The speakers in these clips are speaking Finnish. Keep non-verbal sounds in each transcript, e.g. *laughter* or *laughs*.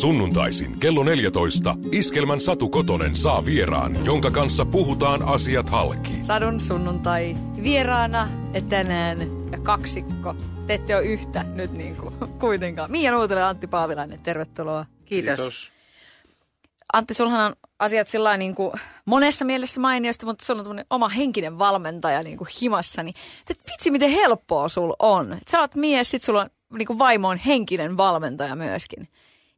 Sunnuntaisin kello 14 Iskelmän Satu Kotonen saa vieraan, jonka kanssa puhutaan asiat halki. Sadun sunnuntai vieraana ja tänään ja kaksikko. Te ette ole yhtä nyt niin kuin, *laughs* kuitenkaan. Mia Nuutila ja Antti Paavilainen, tervetuloa. Kiitos. Kiitos. Antti, sulhan on asiat sillä niin kuin monessa mielessä mainiosta, mutta sulla on oma henkinen valmentaja niin kuin himassa. Niin, että vitsi, miten helppoa sul on. Et sä oot mies, sit sulla on niin kuin vaimo on henkinen valmentaja myöskin.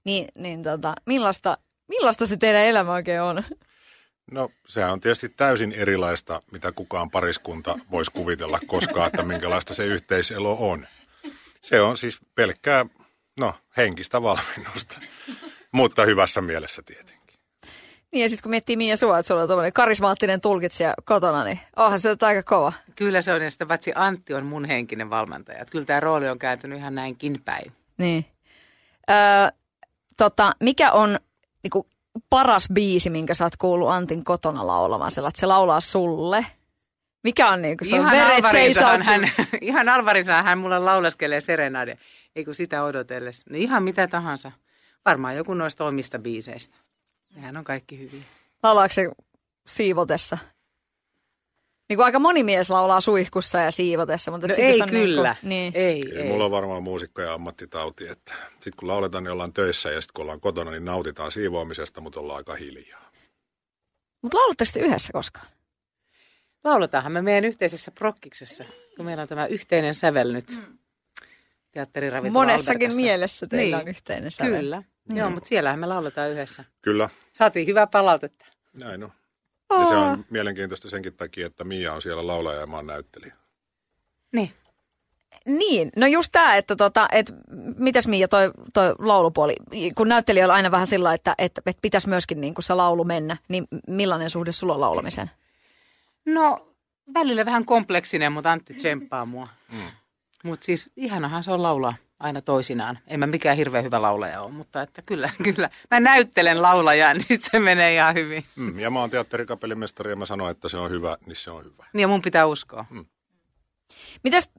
Niin, niin tota, millaista, millaista se teidän elämä oikein on? No sehän on tietysti täysin erilaista, mitä kukaan pariskunta voisi kuvitella koskaan, että minkälaista se yhteiselo on. Se on siis pelkkää, no, henkistä valmennusta, mutta hyvässä mielessä tietenkin. Niin ja sitten kun miettii Mia sua, että sulla on tuommoinen karismaattinen tulkitsija kotona, niin onhan se aika kova. Kyllä se on, ja sitä paitsi Antti on mun henkinen valmentaja. Että kyllä tämä rooli on kääntynyt ihan näinkin päin. Niin. Öö, tota, mikä on niinku, paras biisi, minkä sä oot kuullut Antin kotona laulamaan? Sillä, että se laulaa sulle. Mikä on niinku, se ihan on veret hän, *laughs* Ihan hän mulle lauleskelee serenade, ei kun sitä odotellessa. No ihan mitä tahansa. Varmaan joku noista omista biiseistä. Nehän on kaikki hyviä. Laulaako se siivotessa? Niin kuin aika moni mies laulaa suihkussa ja siivotessa, mutta no ei on niinku- kyllä. Niin kuin, niin. Ei, ei. Mulla on varmaan muusikko ja ammattitauti, että sitten kun lauletaan, niin ollaan töissä ja sitten kun ollaan kotona, niin nautitaan siivoamisesta, mutta ollaan aika hiljaa. Mutta laulatteko sitten yhdessä koskaan? Lauletaanhan me meidän yhteisessä prokkiksessa, kun meillä on tämä yhteinen sävel nyt. Mm. Monessakin Albertassa. mielessä teillä niin. on yhteinen sävel. Kyllä. Mm. Joo, mutta siellähän me lauletaan yhdessä. Kyllä. Saatiin hyvää palautetta. Näin on. Ja se on mielenkiintoista senkin takia, että Mia on siellä laulaja ja mä oon näyttelijä. Niin. Niin, no just tämä, että tota, et, mitäs Miia toi, toi laulupuoli, kun näyttelijä on aina vähän sillä, että, että, että pitäisi myöskin niin se laulu mennä, niin millainen suhde sulla on laulamiseen? No välillä vähän kompleksinen, mutta Antti tsemppaa mua. Mm. Mutta siis ihanahan se on laulaa aina toisinaan. En mä mikään hirveän hyvä laulaja ole, mutta että kyllä, *laughs* kyllä. Mä näyttelen laulajaa, *laughs* niin se menee ihan hyvin. Mm, ja mä oon teatterikapellimestari ja mä sanon, että se on hyvä, niin se on hyvä. Niin ja mun pitää uskoa. Mm. Mites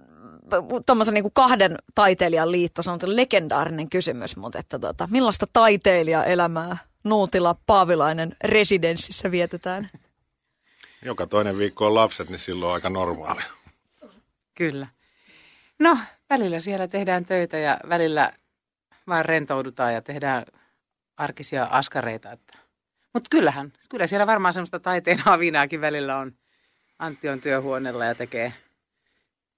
tuommoisen niin kahden taiteilijan liitto, se on legendaarinen kysymys, mutta että tota, millaista taiteilijaelämää Nuutila Paavilainen residenssissä vietetään? Joka toinen viikko on lapset, niin silloin on aika normaali. Kyllä. No, välillä siellä tehdään töitä ja välillä vaan rentoudutaan ja tehdään arkisia askareita. Että. Mutta kyllähän, kyllä siellä varmaan semmoista taiteen havinaakin välillä on. Antti on työhuoneella ja tekee,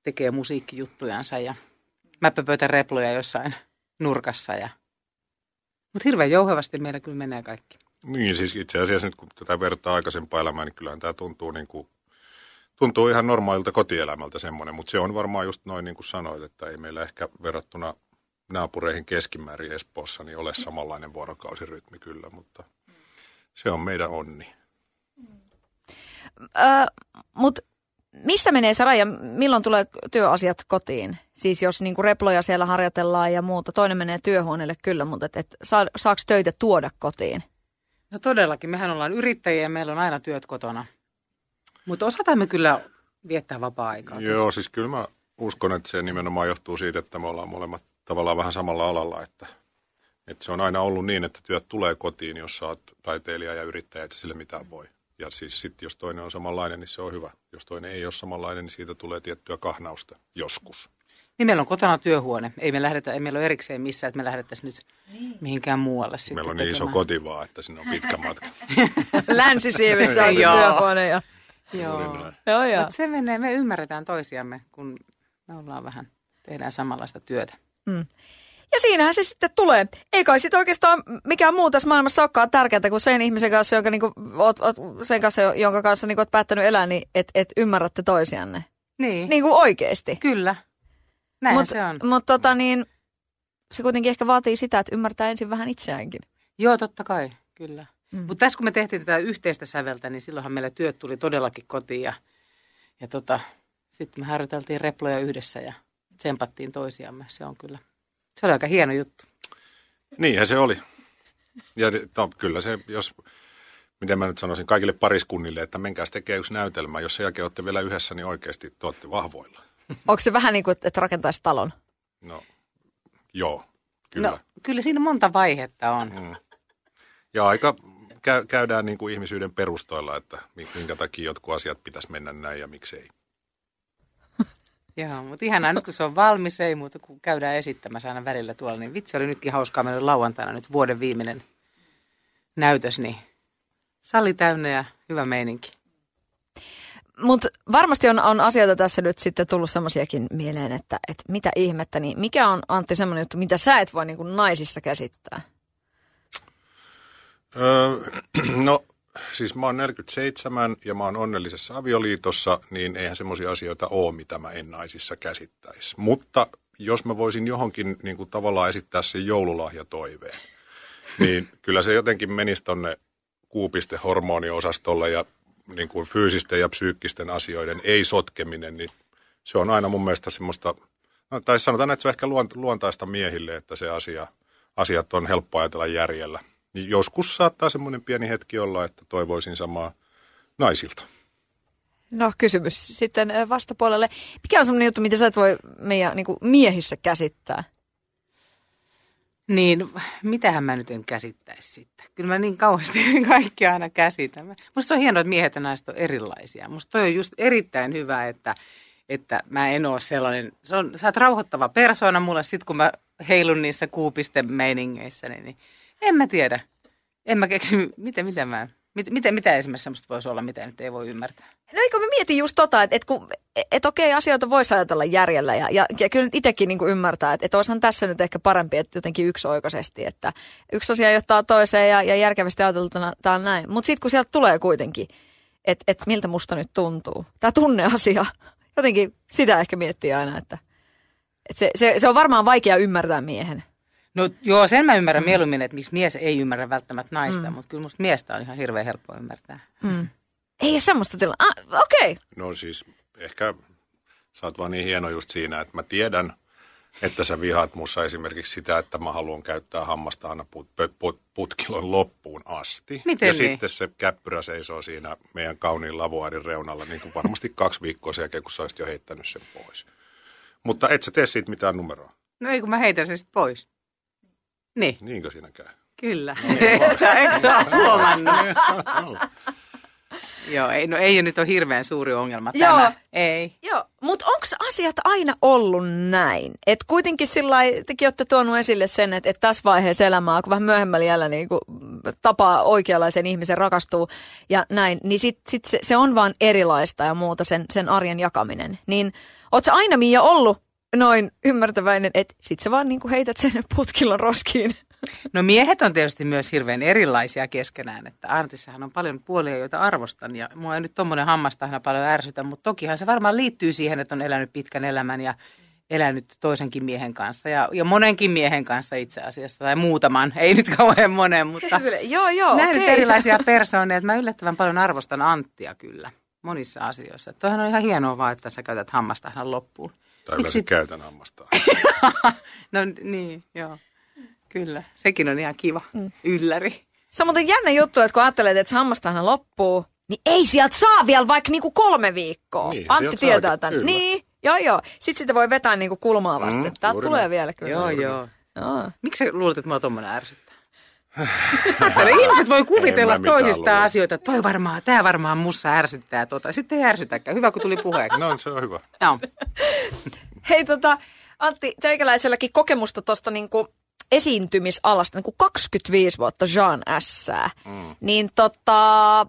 tekee musiikkijuttujansa ja mäppäpöytän reploja jossain nurkassa. Ja... Mutta hirveän jouhevasti meillä kyllä menee kaikki. Niin, siis itse asiassa nyt kun tätä vertaa aikaisempaa elämää, niin kyllähän tämä tuntuu niin kuin tuntuu ihan normaalilta kotielämältä semmoinen, mutta se on varmaan just noin niin kuin sanoit, että ei meillä ehkä verrattuna naapureihin keskimäärin Espoossa niin ole samanlainen vuorokausirytmi kyllä, mutta se on meidän onni. Öö, mutta missä menee se raja? Milloin tulee työasiat kotiin? Siis jos niinku reploja siellä harjoitellaan ja muuta. Toinen menee työhuoneelle kyllä, mutta et, et, saa, saako töitä tuoda kotiin? No todellakin. Mehän ollaan yrittäjiä ja meillä on aina työt kotona. Mutta osataan me kyllä viettää vapaa-aikaa. Joo, siis kyllä mä uskon, että se nimenomaan johtuu siitä, että me ollaan molemmat tavallaan vähän samalla alalla, että, että se on aina ollut niin, että työt tulee kotiin, jos sä oot taiteilija ja yrittäjä, että sille mitään voi. Ja siis sitten jos toinen on samanlainen, niin se on hyvä. Jos toinen ei ole samanlainen, niin siitä tulee tiettyä kahnausta joskus. Niin meillä on kotona työhuone. Ei, me lähdetä, ei meillä ole erikseen missään, että me lähdettäisiin nyt niin. mihinkään muualle sitten Meillä on niin iso koti vaan, että sinne on pitkä matka. *laughs* Länsisiivessä on se työhuone ja Joo. Joo, joo. Mut se menee, me ymmärretään toisiamme, kun me ollaan vähän, tehdään samanlaista työtä. Mm. Ja siinähän se sitten tulee. Ei kai sitten oikeastaan mikään muu tässä maailmassa olekaan tärkeää kuin sen ihmisen kanssa, jonka, niinku, oot, oot, sen kanssa, jonka kanssa niinku, oot päättänyt elää, niin että et ymmärrätte toisianne. Niin. Niin kuin oikeasti. Kyllä. Näin mut, se on. Mutta tota niin, se kuitenkin ehkä vaatii sitä, että ymmärtää ensin vähän itseäänkin. Joo, totta kai, kyllä. Mm. Mutta tässä kun me tehtiin tätä yhteistä säveltä, niin silloinhan meillä työt tuli todellakin kotiin ja, ja tota, sitten me harjoiteltiin reploja yhdessä ja tsempattiin toisiamme. Se on kyllä, se oli aika hieno juttu. Niinhän se oli. Ja to, kyllä se, jos, miten mä nyt sanoisin, kaikille pariskunnille, että menkääs tekee yksi näytelmä. Jos sen jälkeen olette vielä yhdessä, niin oikeasti te olette vahvoilla. *laughs* Onko se vähän niin kuin, että rakentaisi talon? No, joo. Kyllä. No, kyllä siinä monta vaihetta on. Mm. Ja aika käy, käydään niin kuin ihmisyyden perustoilla, että minkä takia jotkut asiat pitäisi mennä näin ja miksei. Joo, mutta ihanaa nyt kun se on valmis, ei muuta kuin käydään esittämässä aina välillä tuolla. Niin vitsi oli nytkin hauskaa meillä lauantaina nyt vuoden viimeinen näytös, niin sali täynnä ja hyvä meininki. Mutta varmasti on, on asioita tässä nyt sitten tullut semmoisiakin mieleen, että, että mitä ihmettä, niin mikä on Antti semmoinen juttu, mitä sä et voi niin kuin naisissa käsittää? Öö, *clears throat* no siis mä oon 47 ja mä oon onnellisessa avioliitossa, niin eihän semmoisia asioita ole, mitä mä en naisissa käsittäisi. Mutta jos mä voisin johonkin niin kuin tavallaan esittää sen joululahjatoiveen, niin *laughs* kyllä se jotenkin menisi tonne kuupistehormoniosastolle ja niin kuin fyysisten ja psyykkisten asioiden ei-sotkeminen, niin se on aina mun mielestä semmoista, no, tai sanotaan, että se on ehkä luontaista miehille, että se asia, asiat on helppo ajatella järjellä. Niin joskus saattaa semmoinen pieni hetki olla, että toivoisin samaa naisilta. No kysymys sitten vastapuolelle. Mikä on semmoinen juttu, mitä sä et voi meidän niin kuin miehissä käsittää? Niin, mitähän mä nyt en käsittäisi sitten. Kyllä mä niin kauheasti *laughs* kaikki aina käsitän. Musta se on hienoa, että miehet ja naiset on erilaisia. Musta toi on just erittäin hyvä, että, että mä en ole sellainen, se on, sä oot rauhoittava persoona mulle sit kun mä heilun niissä kuupisten meiningeissä, niin, niin en mä tiedä. En mä keksi, miten, miten mä, mit, miten, mitä esimerkiksi semmoista voisi olla, mitä nyt ei voi ymmärtää. No eikö mä mietin just tota, että, että, kun, että okei, asioita voisi ajatella järjellä ja, ja, ja kyllä itsekin niin kuin ymmärtää, että, että olisihan tässä nyt ehkä parempi, että jotenkin yksioikoisesti, että yksi asia johtaa toiseen ja, ja järkevästi ajateltuna tämä on näin. Mutta sitten kun sieltä tulee kuitenkin, että, että miltä musta nyt tuntuu, tämä tunneasia, jotenkin sitä ehkä miettii aina, että, että se, se, se on varmaan vaikea ymmärtää miehen. No joo, sen mä ymmärrän mm. mieluummin, että miksi mies ei ymmärrä välttämättä naista, mm. mutta kyllä musta miestä on ihan hirveän helppo ymmärtää. Mm. Ei ole semmoista tilaa. Ah, okei. Okay. No siis ehkä sä oot vaan niin hieno just siinä, että mä tiedän, että sä vihaat mussa esimerkiksi sitä, että mä haluan käyttää hammasta aina put, put, putkilon loppuun asti. Miten ja niin? sitten se käppyrä seisoo siinä meidän kauniin lavuaarin reunalla niin kuin varmasti kaksi viikkoa sen jälkeen, kun sä olisit jo heittänyt sen pois. Mutta et sä tee siitä mitään numeroa. No ei, kun mä heitän sen sitten pois. Niin. Niinkö siinä käy? Kyllä. Eikö *laughs* sä huomannut? *laughs* Joo, ei, no ei nyt ole hirveän suuri ongelma Joo. tämä. Ei. Joo, mutta onko asiat aina ollut näin? Että kuitenkin sillä tekin olette tuonut esille sen, että, että tässä vaiheessa elämää, kun vähän myöhemmällä jällä niin tapaa oikeanlaisen ihmisen rakastuu ja näin, niin sit, sit se, se, on vaan erilaista ja muuta sen, sen arjen jakaminen. Niin ootko aina Mia ollut noin ymmärtäväinen, että sit sä vaan niin kuin heität sen putkilon roskiin? No miehet on tietysti myös hirveän erilaisia keskenään, että Artissahan on paljon puolia, joita arvostan ja mua ei nyt tuommoinen hammastahna paljon ärsytä, mutta tokihan se varmaan liittyy siihen, että on elänyt pitkän elämän ja elänyt toisenkin miehen kanssa ja, ja monenkin miehen kanssa itse asiassa, tai muutaman, ei nyt kauhean monen, mutta *laughs* joo, joo, näin nyt erilaisia persoonia, että mä yllättävän paljon arvostan Anttia kyllä monissa asioissa. Toihan on ihan hienoa vaan, että sä käytät hammastahnan loppuun. Tai yleensä käytän hammasta. *laughs* No niin, joo. Kyllä, sekin on ihan kiva mm. ylläri. Se on muuten jännä juttu, että kun ajattelet, että se hammastahna loppuu, niin ei sieltä saa vielä vaikka niinku kolme viikkoa. Niin, Antti tietää saakin, tämän. kyllä. Niin, joo joo. Sitten sitä voi vetää niinku kulmaa vasten. Mm, Täältä juuri tulee vielä kyllä. Joo, joo. joo. Miksi sä luulet, että mua tommonen ärsyttää? Ihmiset voi kuvitella luule. asioita, että toi varmaan, tää varmaan mussa ärsyttää tota. Sitten ei ärsytäkään. Hyvä, kun tuli puheeksi. No se on hyvä. Joo. Hei tota, Antti, teikäläiselläkin kokemusta tuosta niinku esiintymisalasta, niinku 25 vuotta Jean Ässää. Mm. Niin tota,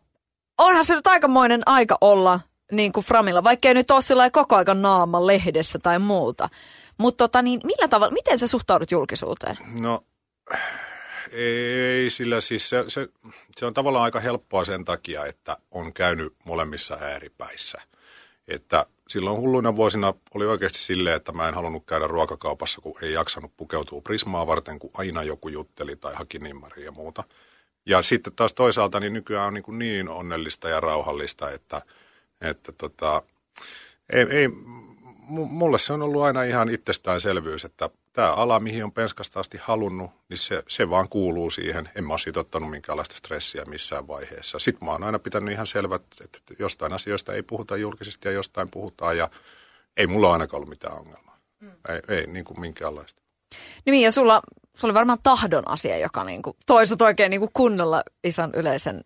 onhan se nyt aikamoinen aika olla niin kuin Framilla, vaikkei nyt ole sillä koko ajan naama lehdessä tai muuta. Mutta tota, niin millä tavalla, miten sä suhtaudut julkisuuteen? No ei, sillä siis se, se, se on tavallaan aika helppoa sen takia, että on käynyt molemmissa ääripäissä. Että silloin hulluina vuosina oli oikeasti silleen, että mä en halunnut käydä ruokakaupassa, kun ei jaksanut pukeutua prismaa varten, kun aina joku jutteli tai haki nimmaria ja muuta. Ja sitten taas toisaalta niin nykyään on niin, kuin niin onnellista ja rauhallista, että, että tota, ei, ei, mu- mulle se on ollut aina ihan itsestäänselvyys, että tämä ala, mihin on penskasta asti halunnut, niin se, se vaan kuuluu siihen. En mä ole siitä ottanut minkäänlaista stressiä missään vaiheessa. Sitten mä oon aina pitänyt ihan selvät, että jostain asioista ei puhuta julkisesti ja jostain puhutaan ja ei mulla ole ainakaan ollut mitään ongelmaa. Mm. Ei, ei niin kuin minkäänlaista. Niin ja sulla, sulla oli varmaan tahdon asia, joka niinku toi sut oikein niinku kunnolla ison yleisen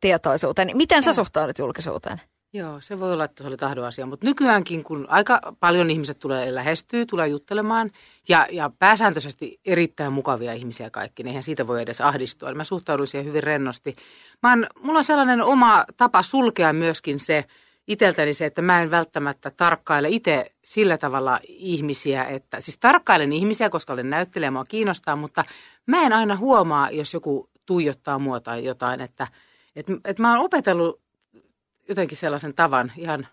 tietoisuuteen. Miten sä suhtaudut julkisuuteen? Joo, se voi olla, että se oli tahdon asia, mutta nykyäänkin, kun aika paljon ihmiset tulee lähestyy, tulee juttelemaan, ja, ja pääsääntöisesti erittäin mukavia ihmisiä kaikki, niin eihän siitä voi edes ahdistua. Mä suhtaudun siihen hyvin rennosti. Mä oon, mulla on sellainen oma tapa sulkea myöskin se, iteltäni se, että mä en välttämättä tarkkaile itse sillä tavalla ihmisiä, että siis tarkkailen ihmisiä, koska olen näyttelijä, mua kiinnostaa, mutta mä en aina huomaa, jos joku tuijottaa mua tai jotain, että et, et mä oon opetellut jotenkin sellaisen tavan ihan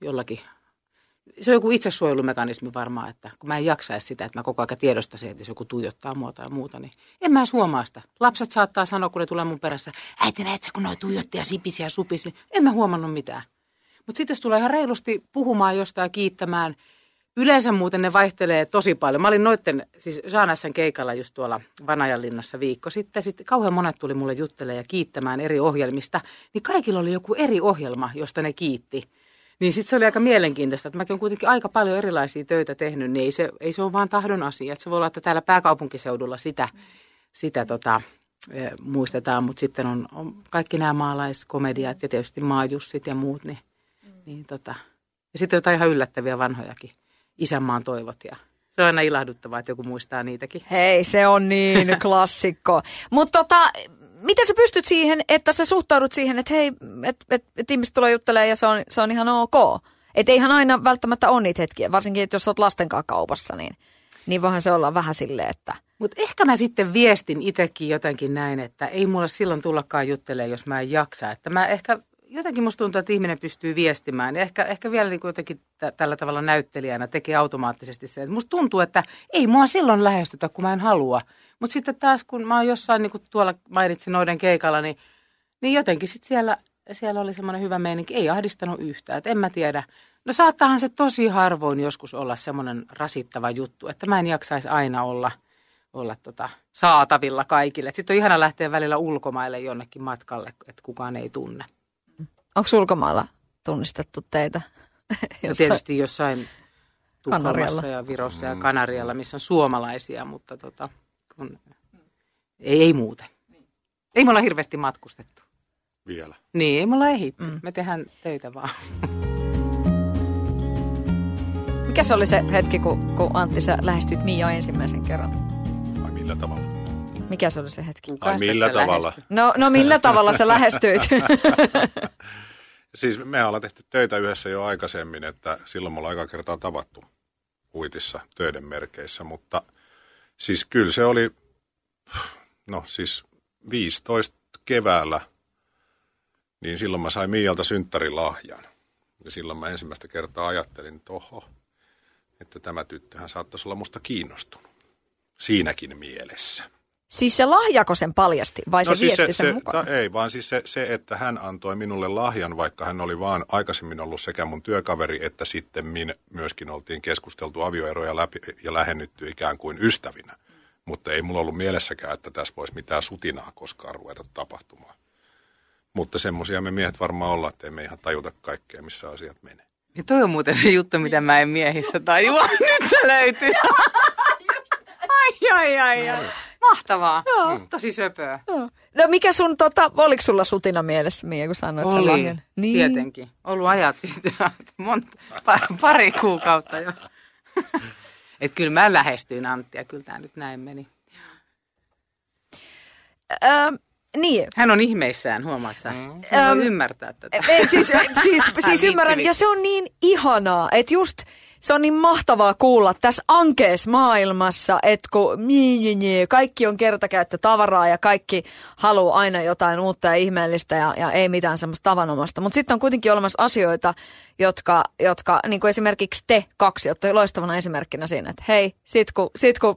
jollakin. Se on joku itsesuojelumekanismi varmaan, että kun mä en jaksaisi sitä, että mä koko ajan tiedostaisin, että jos joku tuijottaa mua tai muuta, niin en mä edes huomaa sitä. Lapset saattaa sanoa, kun ne tulee mun perässä, äiti näet sä, kun noi tuijotti ja sipisi ja supisi, niin en mä huomannut mitään. Mutta sitten jos tulee ihan reilusti puhumaan jostain kiittämään – Yleensä muuten ne vaihtelee tosi paljon. Mä olin noitten, siis Saanassan keikalla just tuolla Vanajanlinnassa viikko sitten. Sitten kauhean monet tuli mulle juttelemaan ja kiittämään eri ohjelmista. Niin kaikilla oli joku eri ohjelma, josta ne kiitti. Niin sitten se oli aika mielenkiintoista, että mäkin olen kuitenkin aika paljon erilaisia töitä tehnyt, niin ei se, ei se ole vaan tahdon asia. Että se voi olla, että täällä pääkaupunkiseudulla sitä, sitä tota, e, muistetaan, mutta sitten on, on kaikki nämä maalaiskomediat ja tietysti maajussit ja muut. Niin, niin tota. Ja sitten jotain ihan yllättäviä vanhojakin isänmaan toivot ja se on aina ilahduttavaa, että joku muistaa niitäkin. Hei, se on niin *laughs* klassikko. Mutta tota, miten sä pystyt siihen, että sä suhtaudut siihen, että hei, että et, et ihmiset tulee juttelemaan ja se on, se on ihan ok. Että ihan aina välttämättä on niitä hetkiä, varsinkin että jos olet lasten kanssa kaupassa, niin, niin voihan se olla vähän silleen, että... Mutta ehkä mä sitten viestin itsekin jotenkin näin, että ei mulle silloin tullakaan juttelemaan, jos mä en jaksa. Että mä ehkä jotenkin musta tuntuu, että ihminen pystyy viestimään. Ehkä, ehkä vielä niin jotenkin t- tällä tavalla näyttelijänä tekee automaattisesti se. Musta tuntuu, että ei mua silloin lähestytä, kun mä en halua. Mutta sitten taas, kun mä oon jossain, niin kuin tuolla mainitsin noiden keikalla, niin, niin jotenkin sitten siellä, siellä oli semmoinen hyvä meininki. Ei ahdistanut yhtään, että en mä tiedä. No saattaahan se tosi harvoin joskus olla semmoinen rasittava juttu, että mä en jaksaisi aina olla, olla tota, saatavilla kaikille. Sitten on ihana lähteä välillä ulkomaille jonnekin matkalle, että kukaan ei tunne. Onko ulkomailla tunnistettu teitä? No tietysti jossain Tukholmassa ja Virossa ja Kanarialla, missä on suomalaisia, mutta tota, kun, ei, ei muuten. Ei me olla hirveästi matkustettu. Vielä. Niin, ei me olla ehitty. Mm. Me tehdään töitä vaan. *laughs* Mikä se oli se hetki, kun, kun Antti sä lähestyit Mia ensimmäisen kerran? Ai millä tavalla? Mikä se oli se hetki? Ai millä tavalla? No, no millä tavalla sä lähestyit? *laughs* *laughs* Siis me ollaan tehty töitä yhdessä jo aikaisemmin, että silloin me ollaan aika kertaa tavattu uitissa töiden merkeissä, mutta siis kyllä se oli, no siis 15 keväällä, niin silloin mä sain Miialta synttärilahjan. Ja silloin mä ensimmäistä kertaa ajattelin, että oho, että tämä tyttöhän saattaisi olla musta kiinnostunut. Siinäkin mielessä. Siis se lahjako sen paljasti vai no se siis viesti se, sen se, mukaan? Ta, ei, vaan siis se, se, että hän antoi minulle lahjan, vaikka hän oli vaan aikaisemmin ollut sekä mun työkaveri, että sitten min myöskin oltiin keskusteltu avioeroja läpi ja lähennytty ikään kuin ystävinä. Mutta ei mulla ollut mielessäkään, että tässä voisi mitään sutinaa koskaan ruveta tapahtumaan. Mutta semmoisia me miehet varmaan olla, että emme ihan tajuta kaikkea, missä asiat menee. Ja toi on muuten se juttu, mitä mä en miehissä tajua. *laughs* Nyt se löytyy. *laughs* ai, ai, ai, ai. Mahtavaa. Joo. Tosi söpöä. Joo. No mikä sun, tota, oliko sulla sutina mielessä, Mia, kun sanoit sen lahjan? Niin. tietenkin. Ollut ajat sitten, *laughs* monta, pari kuukautta jo. *laughs* Et kyllä mä lähestyin Anttia, kyllä tämä nyt näin meni. Ö, niin. Hän on ihmeissään, huomaat sä? Mm. Sä um, ymmärtää tätä. Ei, siis *laughs* siis, siis ymmärrän, ja se on niin ihanaa, että just – se on niin mahtavaa kuulla tässä ankeessa maailmassa, että kun niin, niin, niin, kaikki on kertakäyttö tavaraa ja kaikki haluaa aina jotain uutta ja ihmeellistä ja, ja ei mitään semmoista tavanomasta. Mutta sitten on kuitenkin olemassa asioita, jotka, jotka niin kuin esimerkiksi te kaksi, olette loistavana esimerkkinä siinä, että hei, sit kun, sit kun,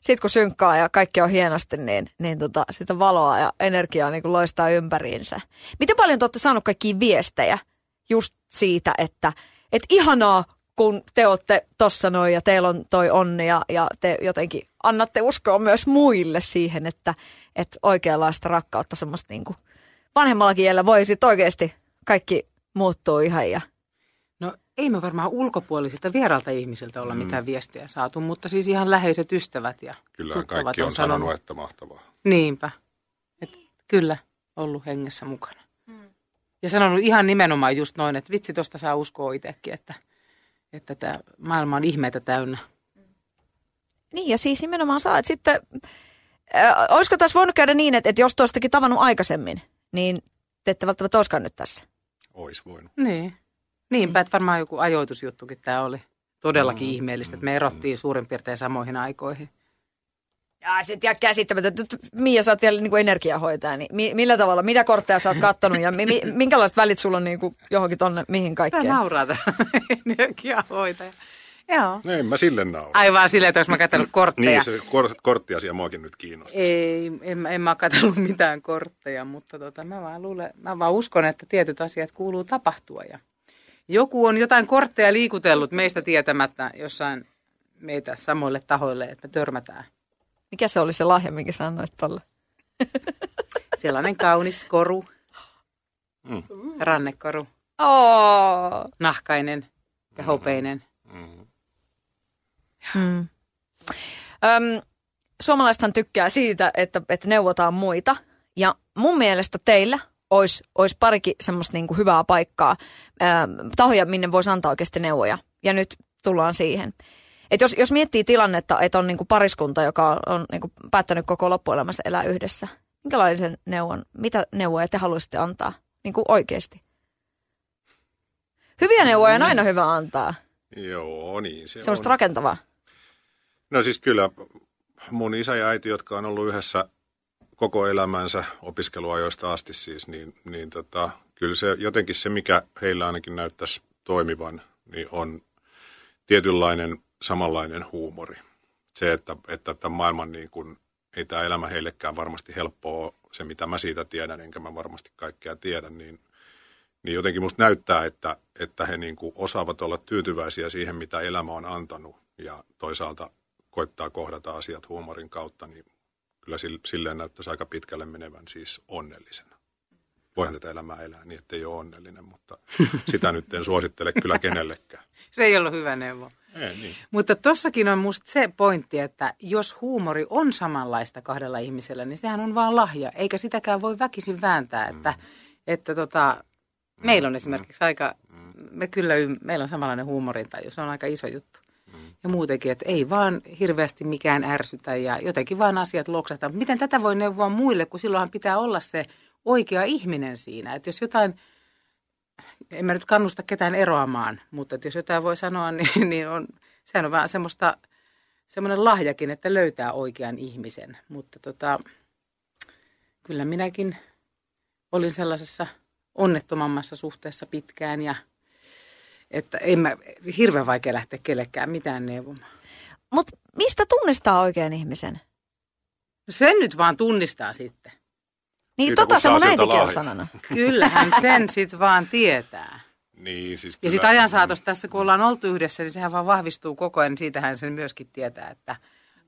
sit kun synkkaa ja kaikki on hienosti, niin, niin tota, sitä valoa ja energiaa niin kuin loistaa ympäriinsä. Miten paljon te olette saanut kaikkia viestejä just siitä, että et ihanaa, kun te olette tossa noin ja teillä on toi onni ja, ja te jotenkin annatte uskoa myös muille siihen, että, että oikeanlaista rakkautta semmoista niin kuin vanhemmalla kielellä voi oikeasti kaikki muuttuu ihan ja... Ei me varmaan ulkopuolisilta vieralta ihmisiltä olla mm. mitään viestiä saatu, mutta siis ihan läheiset ystävät ja Kyllä tuttavat kaikki on sanonut, sanonut, että mahtavaa. Niinpä. Et kyllä, ollut hengessä mukana. Mm. Ja sanonut ihan nimenomaan just noin, että vitsi, tuosta saa uskoa itsekin, että, että tämä maailma on ihmeitä täynnä. Niin ja siis nimenomaan saa, että sitten, äh, olisiko tässä voinut käydä niin, että, että jos tuostakin tavannut aikaisemmin, niin te ette välttämättä olisikaan nyt tässä. Ois voinut. Niin. Niinpä, että varmaan joku ajoitusjuttukin tämä oli todellakin mm, ihmeellistä, että me erottiin suurin piirtein samoihin aikoihin. Ja sitten jää käsittämättä, että Mia, sä oot vielä niin energiahoitaja, niin mi- millä tavalla, mitä kortteja sä oot kattonut ja mi- *laughs* minkälaiset välit sulla on niin kuin johonkin tonne, mihin kaikkeen? Tämä nauraa *laughs* energiahoitaja. Joo. No en mä sille naura. Aivan silleen, että jos mä katsellut kortteja. niin, se kor- korttiasia muakin nyt kiinnostaa. Ei, en, en mä katsellut mitään kortteja, mutta tota, mä, vaan luulen, mä vaan uskon, että tietyt asiat kuuluu tapahtua. Ja joku on jotain kortteja liikutellut meistä tietämättä jossain meitä samoille tahoille, että me törmätään. Mikä se oli se lahja, minkä sanoit tuolle? *laughs* Sellainen kaunis koru. Mm. Rannekoru. Oh. Nahkainen ja hopeinen. Mm. Mm. Öm, suomalaisethan tykkää siitä, että, että neuvotaan muita. Ja mun mielestä teillä olisi, olisi parikin semmoista niin kuin hyvää paikkaa, ää, tahoja, minne voisi antaa oikeasti neuvoja. Ja nyt tullaan siihen. Et jos, jos miettii tilannetta, että on niin kuin pariskunta, joka on, niin kuin päättänyt koko loppuelämässä elää yhdessä, minkälaisen neuvon, mitä neuvoja te haluaisitte antaa niin kuin oikeasti? Hyviä neuvoja on aina hyvä antaa. Joo, niin se Semmoista on. rakentavaa. No siis kyllä mun isä ja äiti, jotka on ollut yhdessä koko elämänsä opiskeluajoista asti siis, niin, niin tota, kyllä se jotenkin se, mikä heillä ainakin näyttäisi toimivan, niin on tietynlainen samanlainen huumori. Se, että, että tämän maailman niin kuin, ei tämä elämä heillekään varmasti helppoa se, mitä mä siitä tiedän, enkä mä varmasti kaikkea tiedä, niin, niin jotenkin musta näyttää, että, että he niin kuin osaavat olla tyytyväisiä siihen, mitä elämä on antanut ja toisaalta koittaa kohdata asiat huumorin kautta, niin kyllä silleen näyttäisi aika pitkälle menevän siis onnellisena. Voihan tätä elämää elää niin, että ei ole onnellinen, mutta *laughs* sitä nyt en suosittele kyllä kenellekään. Se ei ollut hyvä neuvo. Ei, niin. Mutta tossakin on musta se pointti, että jos huumori on samanlaista kahdella ihmisellä, niin sehän on vaan lahja. Eikä sitäkään voi väkisin vääntää, että, mm. että tota, meillä on esimerkiksi aika, me kyllä, meillä on samanlainen huumorintaju, se on aika iso juttu ja muutenkin, että ei vaan hirveästi mikään ärsytä ja jotenkin vaan asiat loksahtaa. Miten tätä voi neuvoa muille, kun silloinhan pitää olla se oikea ihminen siinä. Että jos jotain, en mä nyt kannusta ketään eroamaan, mutta että jos jotain voi sanoa, *laughs* niin, niin on, sehän on vähän semmoista, semmoinen lahjakin, että löytää oikean ihmisen. Mutta tota, kyllä minäkin olin sellaisessa onnettomammassa suhteessa pitkään ja – että en mä, hirveän vaikea lähteä kellekään mitään neuvomaan. Mutta mistä tunnistaa oikean ihmisen? No sen nyt vaan tunnistaa sitten. Niin, Siitä, tota se mun äitikin on sanonut. *laughs* Kyllähän sen sitten vaan tietää. Niin, siis ja sitten ajan saatossa tässä, kun ollaan oltu yhdessä, niin sehän vaan vahvistuu koko ajan. Siitähän sen myöskin tietää, että,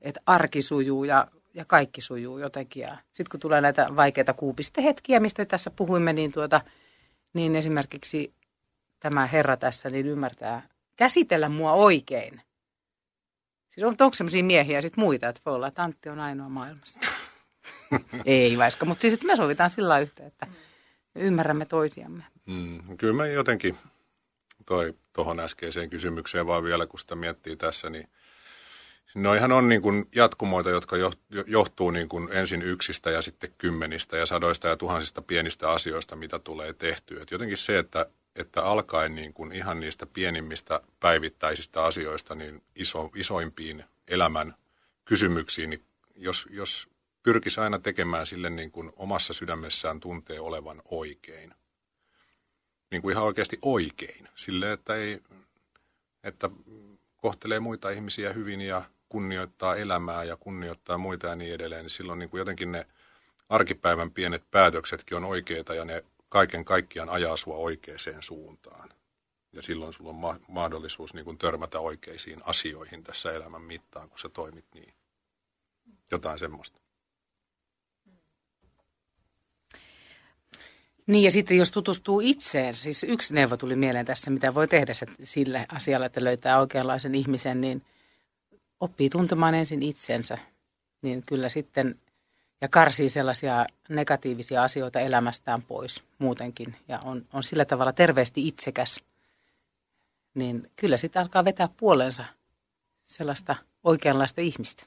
että arki sujuu ja, ja kaikki sujuu jotenkin. Sitten kun tulee näitä vaikeita kuupistehetkiä, mistä tässä puhuimme, niin, tuota, niin esimerkiksi tämä herra tässä niin ymmärtää käsitellä mua oikein. Siis on, onko sellaisia miehiä sitten muita, että voi olla, että Antti on ainoa maailmassa. *laughs* Ei vaiska, mutta siis että me sovitaan sillä yhteen, että me ymmärrämme toisiamme. Mm, kyllä mä jotenkin toi tuohon äskeiseen kysymykseen vaan vielä, kun sitä miettii tässä, niin Noihan on niin kuin jatkumoita, jotka johtuu niin kuin ensin yksistä ja sitten kymmenistä ja sadoista ja tuhansista pienistä asioista, mitä tulee tehtyä. Et jotenkin se, että että alkaen niin kuin ihan niistä pienimmistä päivittäisistä asioista niin iso, isoimpiin elämän kysymyksiin, niin jos, jos pyrkisi aina tekemään sille niin kuin omassa sydämessään tuntee olevan oikein. Niin kuin ihan oikeasti oikein. Sille, että, ei, että kohtelee muita ihmisiä hyvin ja kunnioittaa elämää ja kunnioittaa muita ja niin edelleen, niin silloin niin kuin jotenkin ne arkipäivän pienet päätöksetkin on oikeita ja ne kaiken kaikkiaan ajaa sua oikeaan suuntaan. Ja silloin sulla on ma- mahdollisuus niin törmätä oikeisiin asioihin tässä elämän mittaan, kun sä toimit niin. Jotain semmoista. Niin ja sitten jos tutustuu itseen, siis yksi neuvo tuli mieleen tässä, mitä voi tehdä se, sille asialle, että löytää oikeanlaisen ihmisen, niin oppii tuntemaan ensin itsensä, niin kyllä sitten, ja karsii sellaisia negatiivisia asioita elämästään pois muutenkin, ja on, on sillä tavalla terveesti itsekäs, niin kyllä sitten alkaa vetää puolensa sellaista oikeanlaista ihmistä.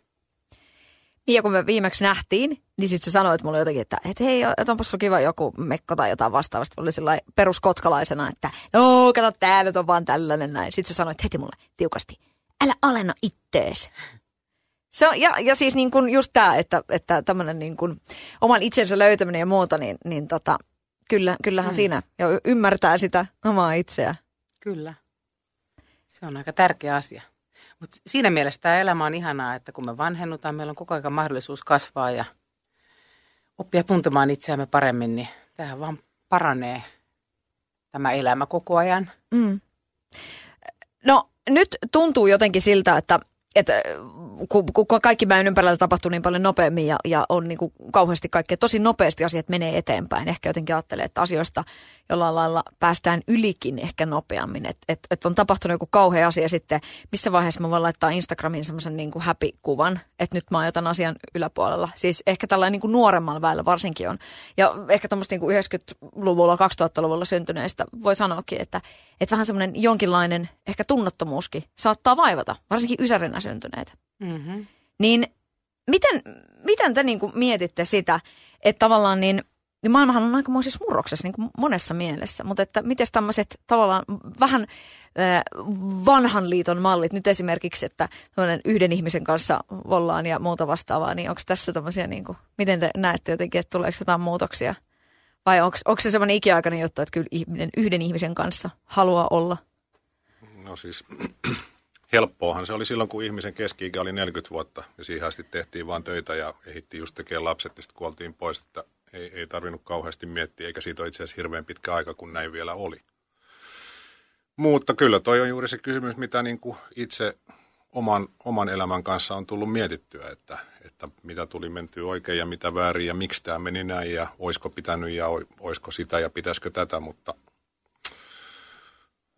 Niin ja kun me viimeksi nähtiin, niin sitten sä sanoit mulle jotenkin, että et hei, et onpas sulla kiva joku mekko tai jotain vastaavasta. Oli sillä peruskotkalaisena, että no kato tää nyt on vaan tällainen näin. Sitten sä sanoit heti mulle tiukasti, älä alenna ittees. Se on, ja, ja siis niin kuin just tämä, että, että tämmöinen niin kuin oman itsensä löytäminen ja muuta, niin, niin tota, kyllä, kyllähän mm. siinä ja ymmärtää sitä omaa itseä. Kyllä. Se on aika tärkeä asia. Mutta siinä mielessä tämä elämä on ihanaa, että kun me vanhennutaan, meillä on koko ajan mahdollisuus kasvaa ja oppia tuntemaan itseämme paremmin, niin tähän vaan paranee tämä elämä koko ajan. Mm. No nyt tuntuu jotenkin siltä, että että kun, kun kaikki mäen ympärillä tapahtuu niin paljon nopeammin ja, ja on niin kuin kauheasti kaikkea, tosi nopeasti asiat menee eteenpäin. Ehkä jotenkin ajattelee, että asioista jollain lailla päästään ylikin ehkä nopeammin. Että et, et on tapahtunut joku kauhea asia sitten, missä vaiheessa mä voin laittaa Instagramiin semmoisen niin happy-kuvan, että nyt mä oon jotain asian yläpuolella. Siis ehkä tällainen niin kuin nuoremmalla väellä varsinkin on. Ja ehkä tuommoista niin 90-luvulla, 2000-luvulla syntyneistä voi sanoakin, että, että vähän semmoinen jonkinlainen ehkä tunnottomuuskin saattaa vaivata, varsinkin ysärinä syntyneitä. Mm-hmm. Niin miten, miten te niin kuin mietitte sitä, että tavallaan niin, niin maailmahan on aikamoisessa murroksessa niin kuin monessa mielessä, mutta että miten tämmöiset tavallaan vähän äh, vanhan liiton mallit, nyt esimerkiksi, että yhden ihmisen kanssa ollaan ja muuta vastaavaa, niin onko tässä tämmöisiä, niin kuin, miten te näette jotenkin, että tuleeko jotain muutoksia? Vai onko, onko se semmoinen ikiaikainen juttu, että kyllä ihminen yhden ihmisen kanssa haluaa olla? No siis helppoahan se oli silloin, kun ihmisen keski oli 40 vuotta ja siihen asti tehtiin vain töitä ja ehitti just tekemään lapset ja sitten kuoltiin pois, että ei, ei tarvinnut kauheasti miettiä, eikä siitä ole itse asiassa hirveän pitkä aika, kun näin vielä oli. Mutta kyllä toi on juuri se kysymys, mitä niin kuin itse oman, oman elämän kanssa on tullut mietittyä, että, että mitä tuli mentyä oikein ja mitä väärin ja miksi tämä meni näin ja oisko pitänyt ja oisko sitä ja pitäisikö tätä, mutta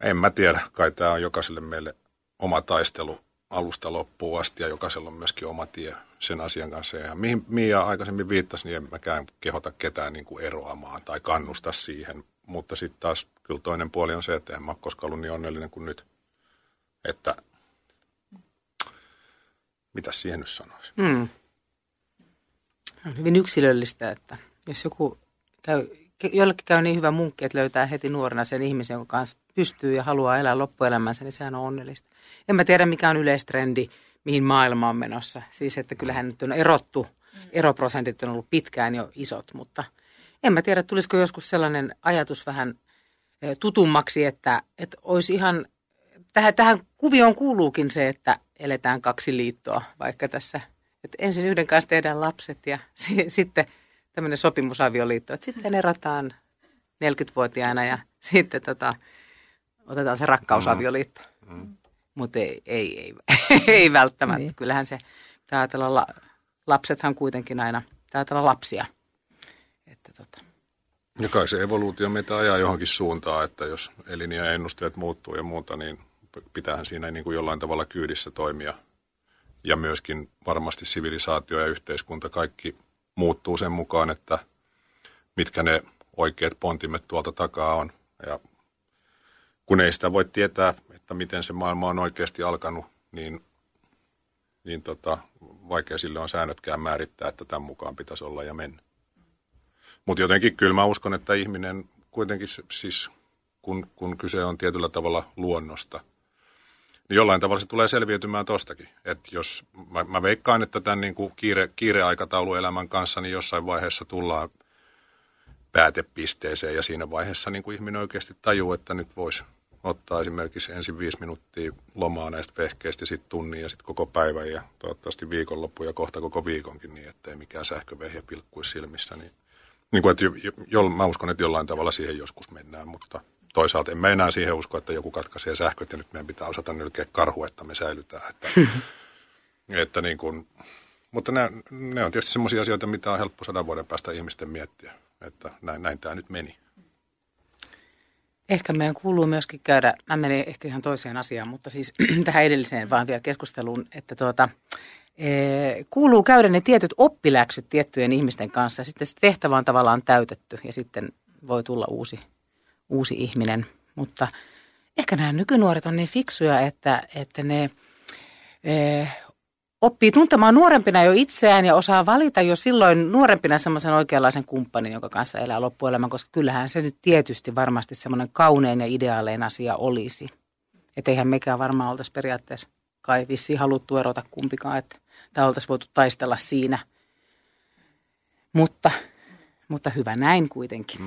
en mä tiedä, kai tämä on jokaiselle meille oma taistelu alusta loppuun asti ja jokaisella on myöskin oma tie sen asian kanssa. Ja mihin Mia aikaisemmin viittasi, niin en mäkään kehota ketään niin kuin eroamaan tai kannusta siihen. Mutta sitten taas kyllä toinen puoli on se, että en mä ole koskaan ollut niin onnellinen kuin nyt. Että mitä siihen nyt sanoisi? Hmm. On hyvin yksilöllistä, että jos joku käy jollekin käy niin hyvä munkki, että löytää heti nuorena sen ihmisen, jonka kanssa pystyy ja haluaa elää loppuelämänsä, niin sehän on onnellista. En mä tiedä, mikä on yleistrendi, mihin maailma on menossa. Siis, että kyllähän nyt on erottu, eroprosentit on ollut pitkään jo isot, mutta en mä tiedä, tulisiko joskus sellainen ajatus vähän eh, tutummaksi, että, että olisi ihan, tähän, tähän kuvioon kuuluukin se, että eletään kaksi liittoa, vaikka tässä, että ensin yhden kanssa tehdään lapset ja *laughs* sitten tämmöinen sopimusavioliitto, että sitten erotaan 40-vuotiaana ja *laughs* sitten tota, otetaan se rakkausavioliitto. Mm. mm. Mutta ei, ei, ei, *laughs* ei välttämättä. Niin. Kyllähän se, pitää ajatella, la, lapsethan kuitenkin aina, pitää ajatella lapsia. Että tota. Ja kai se evoluutio meitä ajaa johonkin suuntaan, että jos ennusteet muuttuu ja muuta, niin pitäähän siinä niin kuin jollain tavalla kyydissä toimia. Ja myöskin varmasti sivilisaatio ja yhteiskunta, kaikki muuttuu sen mukaan, että mitkä ne oikeat pontimet tuolta takaa on. Ja kun ei sitä voi tietää, että miten se maailma on oikeasti alkanut, niin, niin tota, vaikea sille on säännötkään määrittää, että tämän mukaan pitäisi olla ja mennä. Mutta jotenkin kyllä mä uskon, että ihminen kuitenkin siis, kun, kun kyse on tietyllä tavalla luonnosta – niin jollain tavalla se tulee selviytymään tostakin. Että jos, mä, mä veikkaan, että tämän niin kuin kiire, kiireaikatauluelämän kanssa niin jossain vaiheessa tullaan päätepisteeseen ja siinä vaiheessa niin kuin ihminen oikeasti tajuu, että nyt voisi ottaa esimerkiksi ensin viisi minuuttia lomaa näistä vehkeistä ja sitten tunnin ja sitten koko päivän ja toivottavasti viikonloppu ja kohta koko viikonkin niin, ettei mikään sähkövehje pilkkuisi silmissä. Niin, niin kuin, että jo, jo, mä uskon, että jollain tavalla siihen joskus mennään, mutta – toisaalta en mä enää siihen usko, että joku katkaisee sähköt ja nyt meidän pitää osata nylkeä karhu, että me säilytään. Että, *laughs* että niin kuin, mutta ne, ne on tietysti sellaisia asioita, mitä on helppo sadan vuoden päästä ihmisten miettiä, että näin, näin tämä nyt meni. Ehkä meidän kuuluu myöskin käydä, mä menen ehkä ihan toiseen asiaan, mutta siis *clears throat* tähän edelliseen vaan vielä keskusteluun, että tuota, e, kuuluu käydä ne tietyt oppiläksyt tiettyjen ihmisten kanssa ja sitten se tehtävä on tavallaan täytetty ja sitten voi tulla uusi, uusi ihminen. Mutta ehkä nämä nykynuoret on niin fiksuja, että, että ne e, oppii tuntemaan nuorempina jo itseään ja osaa valita jo silloin nuorempina semmoisen oikeanlaisen kumppanin, jonka kanssa elää loppuelämän, koska kyllähän se nyt tietysti varmasti semmoinen kaunein ja ideaalein asia olisi. Että eihän mekään varmaan oltaisi periaatteessa kai vissiin haluttu erota kumpikaan, että tämä oltaisiin voitu taistella siinä. Mutta, mutta hyvä näin kuitenkin.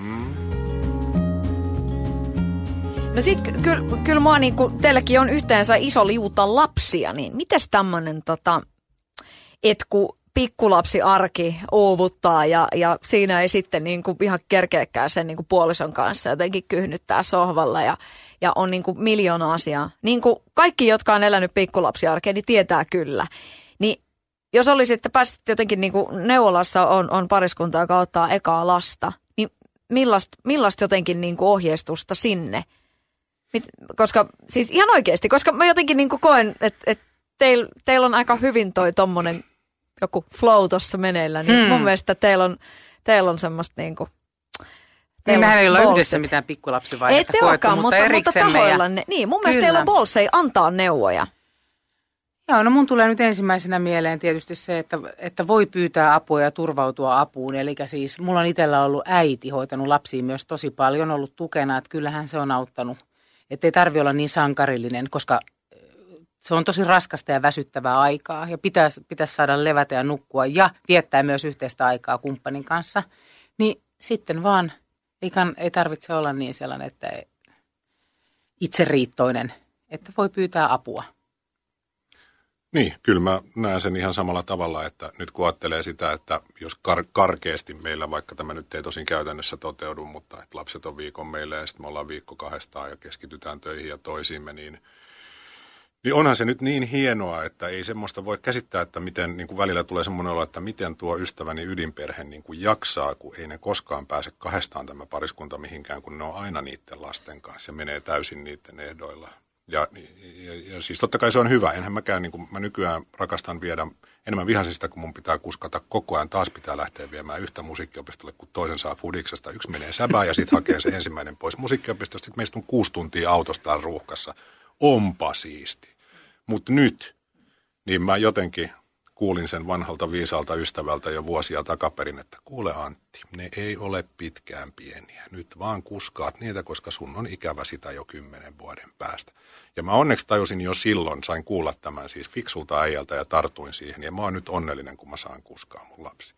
No sit ky- kyllä kyl mua niinku, teilläkin on yhteensä iso liuta lapsia, niin mites tämmönen tota, et kun pikkulapsi arki uuvuttaa ja, ja siinä ei sitten niinku ihan kerkeäkään sen niinku puolison kanssa jotenkin kyhnyttää sohvalla ja, ja on niinku miljoona asiaa. Niin kuin kaikki, jotka on elänyt pikkulapsiarkea, niin tietää kyllä. Niin jos olisi, että pääsit jotenkin niinku neuvolassa on, on pariskunta, joka ottaa ekaa lasta, niin millaista, jotenkin niinku ohjeistusta sinne – Mit, koska, siis ihan oikeasti, koska mä jotenkin niin koen, että et teillä teil on aika hyvin toi tommonen joku flow tuossa meneillä, niin hmm. mun mielestä teillä on, teil on semmoista niin kuin, niin mehän ei ole yhdessä mitään pikkulapsivaihetta ei koettu, mutta, mutta eriksemme. Mutta ja... Niin, mun mielestä teillä on bolsei antaa neuvoja. Joo, no mun tulee nyt ensimmäisenä mieleen tietysti se, että, että voi pyytää apua ja turvautua apuun. Eli siis mulla on itsellä ollut äiti hoitanut lapsia myös tosi paljon, ollut tukena, että kyllähän se on auttanut että ei tarvi olla niin sankarillinen, koska se on tosi raskasta ja väsyttävää aikaa ja pitäisi, pitäisi saada levätä ja nukkua ja viettää myös yhteistä aikaa kumppanin kanssa. Niin sitten vaan ei, kann, ei tarvitse olla niin sellainen, että itseriittoinen, että voi pyytää apua. Niin, kyllä mä näen sen ihan samalla tavalla, että nyt kun ajattelee sitä, että jos kar- karkeasti meillä, vaikka tämä nyt ei tosin käytännössä toteudu, mutta että lapset on viikon meillä ja sitten me ollaan viikko kahdestaan ja keskitytään töihin ja toisiimme, niin, niin onhan se nyt niin hienoa, että ei semmoista voi käsittää, että miten niin kuin välillä tulee semmoinen olo, että miten tuo ystäväni ydinperhe niin kuin jaksaa, kun ei ne koskaan pääse kahdestaan tämä pariskunta mihinkään, kun ne on aina niiden lasten kanssa ja menee täysin niiden ehdoilla. Ja, ja, ja siis totta kai se on hyvä. Enhän mäkään, niin kuin mä nykyään rakastan viedä enemmän vihasin sitä, kun mun pitää kuskata koko ajan. Taas pitää lähteä viemään yhtä musiikkiopistolle, kun toisen saa Fudiksesta. Yksi menee säbään ja sitten hakee se ensimmäinen pois musiikkiopistosta. Sitten meistä on kuusi tuntia autostaan ruuhkassa. Onpa siisti. Mutta nyt, niin mä jotenkin kuulin sen vanhalta viisaalta ystävältä jo vuosia takaperin, että kuule Antti, ne ei ole pitkään pieniä. Nyt vaan kuskaat niitä, koska sun on ikävä sitä jo kymmenen vuoden päästä. Ja mä onneksi tajusin jo silloin, sain kuulla tämän siis fiksulta äijältä ja tartuin siihen. Ja mä oon nyt onnellinen, kun mä saan kuskaa mun lapsi.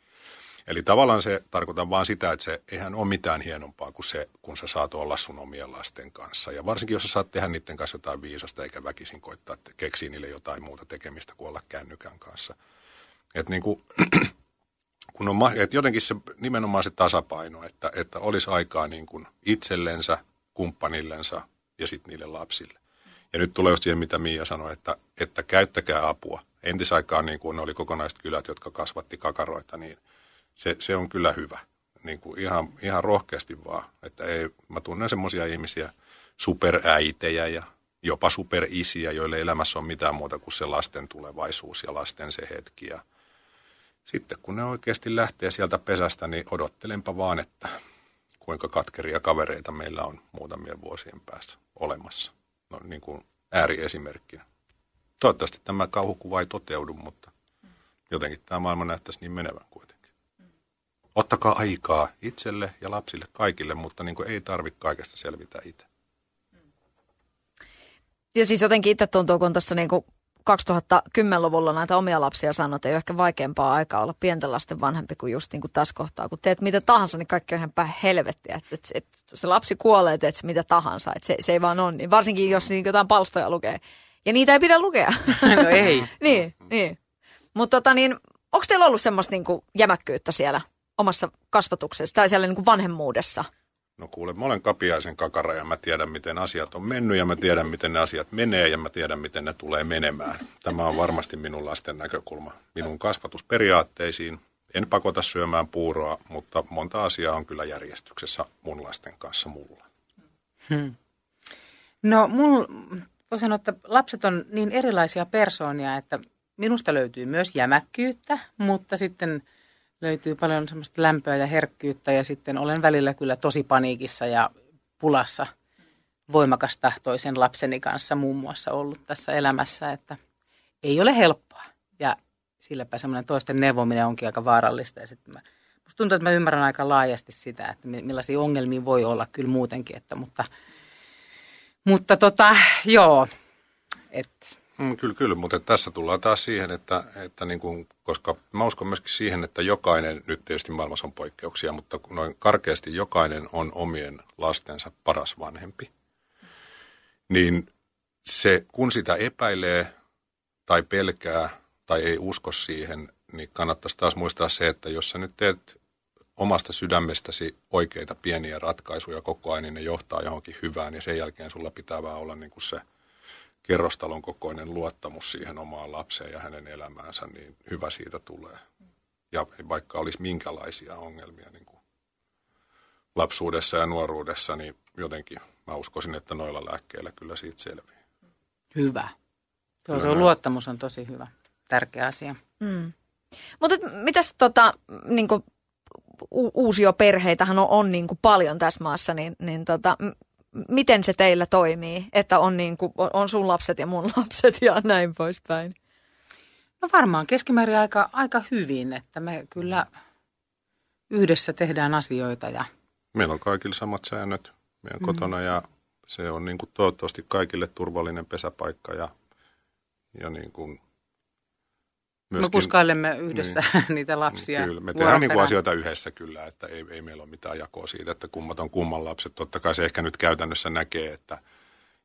Eli tavallaan se tarkoittaa vaan sitä, että se eihän ole mitään hienompaa kuin se, kun sä saat olla sun omien lasten kanssa. Ja varsinkin, jos sä saat tehdä niiden kanssa jotain viisasta, eikä väkisin koittaa keksiä niille jotain muuta tekemistä kuin olla kännykän kanssa. Että niin kuin, *clears throat* kun on, että jotenkin se nimenomaan se tasapaino, että, että olisi aikaa niin kuin itsellensä, kumppanillensa ja sitten niille lapsille. Ja nyt tulee just siihen, mitä Miia sanoi, että, että käyttäkää apua. Entisaikaan niin kuin oli kokonaiset kylät, jotka kasvatti kakaroita, niin se, se on kyllä hyvä. Niin kuin ihan, ihan rohkeasti vaan. Että ei, mä tunnen semmoisia ihmisiä, superäitejä ja jopa superisiä, joille elämässä on mitään muuta kuin se lasten tulevaisuus ja lasten se hetki. Ja sitten kun ne oikeasti lähtee sieltä pesästä, niin odottelenpa vaan, että kuinka katkeria kavereita meillä on muutamien vuosien päässä olemassa no, niin kuin ääriesimerkkinä. Toivottavasti tämä kauhukuva ei toteudu, mutta jotenkin tämä maailma näyttäisi niin menevän kuitenkin. Ottakaa aikaa itselle ja lapsille kaikille, mutta niin kuin ei tarvitse kaikesta selvitä itse. Ja siis jotenkin itse tuntuu, kun tässä niin kuin 2010-luvulla näitä omia lapsia sanoo, että ei ole ehkä vaikeampaa aikaa olla pienten lasten vanhempi kuin just niin kuin tässä kohtaa. Kun teet mitä tahansa, niin kaikki on ihan päin helvettiä. Että, että, että se lapsi kuolee, teet se mitä tahansa. Että se, se ei vaan ole niin. Varsinkin, jos niin jotain palstoja lukee. Ja niitä ei pidä lukea. *laughs* No ei. *laughs* niin, niin. Mutta tota niin, onko teillä ollut semmoista niin kuin jämäkkyyttä siellä omassa kasvatuksessa tai siellä niin kuin vanhemmuudessa – No kuule, mä olen kapiaisen kakara ja mä tiedän, miten asiat on mennyt ja mä tiedän, miten ne asiat menee ja mä tiedän, miten ne tulee menemään. Tämä on varmasti minun lasten näkökulma. Minun kasvatusperiaatteisiin en pakota syömään puuroa, mutta monta asiaa on kyllä järjestyksessä mun lasten kanssa mulla. Hmm. No, mul, voi sanoa, että lapset on niin erilaisia persoonia, että minusta löytyy myös jämäkkyyttä, mutta sitten löytyy paljon semmoista lämpöä ja herkkyyttä ja sitten olen välillä kyllä tosi paniikissa ja pulassa voimakas tahtoisen lapseni kanssa muun muassa ollut tässä elämässä, että ei ole helppoa. Ja silläpä semmoinen toisten neuvominen onkin aika vaarallista. Ja sitten mä, musta tuntuu, että mä ymmärrän aika laajasti sitä, että millaisia ongelmia voi olla kyllä muutenkin, että, mutta, mutta tota, joo, että Mm, kyllä, kyllä, mutta tässä tullaan taas siihen, että, että niin kuin, koska mä uskon myöskin siihen, että jokainen, nyt tietysti maailmassa on poikkeuksia, mutta noin karkeasti jokainen on omien lastensa paras vanhempi. Niin se, kun sitä epäilee tai pelkää tai ei usko siihen, niin kannattaisi taas muistaa se, että jos sä nyt teet omasta sydämestäsi oikeita pieniä ratkaisuja koko ajan, niin ne johtaa johonkin hyvään ja sen jälkeen sulla pitää vaan olla niin kuin se – kerrostalon kokoinen luottamus siihen omaan lapseen ja hänen elämäänsä, niin hyvä siitä tulee. Ja vaikka olisi minkälaisia ongelmia niin kuin lapsuudessa ja nuoruudessa, niin jotenkin mä uskoisin, että noilla lääkkeillä kyllä siitä selviää. Hyvä. Tuo, tuo luottamus on tosi hyvä, tärkeä asia. Mm. Mutta mitäs tota, niin kuin, u- perheitähän on, on niin kuin paljon tässä maassa, niin, niin tota, miten se teillä toimii, että on, niin kuin, on sun lapset ja mun *laughs* lapset ja näin poispäin? No varmaan keskimäärin aika, aika hyvin, että me kyllä yhdessä tehdään asioita. Ja... Meillä on kaikilla samat säännöt meidän mm. kotona ja se on niin kuin toivottavasti kaikille turvallinen pesäpaikka ja, ja niin kuin Myöskin, me puskailemme yhdessä niin, *laughs* niitä lapsia. Kyllä, me tehdään niin asioita yhdessä kyllä, että ei, ei meillä ole mitään jakoa siitä, että kummat on kumman lapset. Totta kai se ehkä nyt käytännössä näkee, että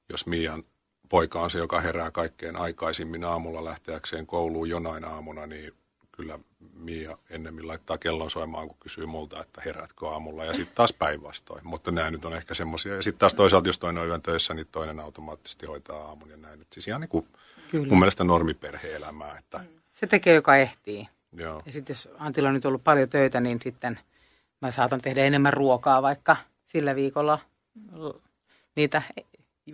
jos Mian poika on se, joka herää kaikkein aikaisimmin aamulla lähteäkseen kouluun jonain aamuna, niin kyllä Mia ennemmin laittaa kellon soimaan, kun kysyy multa, että heräätkö aamulla. Ja sitten taas päinvastoin. Mutta nämä nyt on ehkä semmoisia. Ja sitten taas toisaalta, jos toinen on yön töissä, niin toinen automaattisesti hoitaa aamun ja näin. Et siis ihan niin kuin kyllä. mun mielestä normiperhe-elämää, että mm se tekee, joka ehtii. Joo. Ja sitten jos Antilla on nyt ollut paljon töitä, niin sitten mä saatan tehdä enemmän ruokaa vaikka sillä viikolla niitä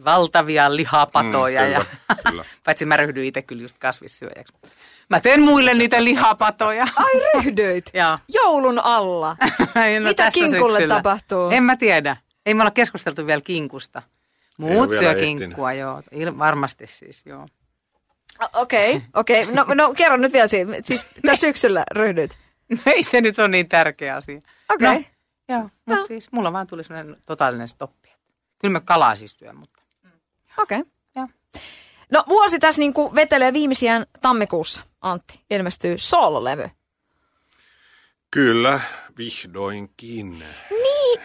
valtavia lihapatoja. Mm, kyllä, ja, kyllä. *laughs* paitsi mä ryhdyin itse kyllä just kasvissyöjäksi. Mä teen muille niitä lihapatoja. *laughs* Ai ryhdyit? *laughs* Joo. Joulun alla. no, Mitä kinkulle syksyllä. tapahtuu? En mä tiedä. Ei me olla keskusteltu vielä kinkusta. Muut syö kinkkua, joo. Varmasti siis, joo. Okei, okay, *laughs* okei. Okay. No, no kerro nyt vielä siinä. Siis *laughs* tässä syksyllä ryhdyt. No ei se nyt ole niin tärkeä asia. Okei. Okay. No, joo, mutta no. siis mulla vaan tuli sellainen totaalinen stoppi. Kyllä mä kalaa siis työn, mutta... Okei. Okay. Joo. No vuosi tässä niin kuin vetelee viimeisiään tammikuussa, Antti. Ilmestyy soololevy. Kyllä, vihdoinkin.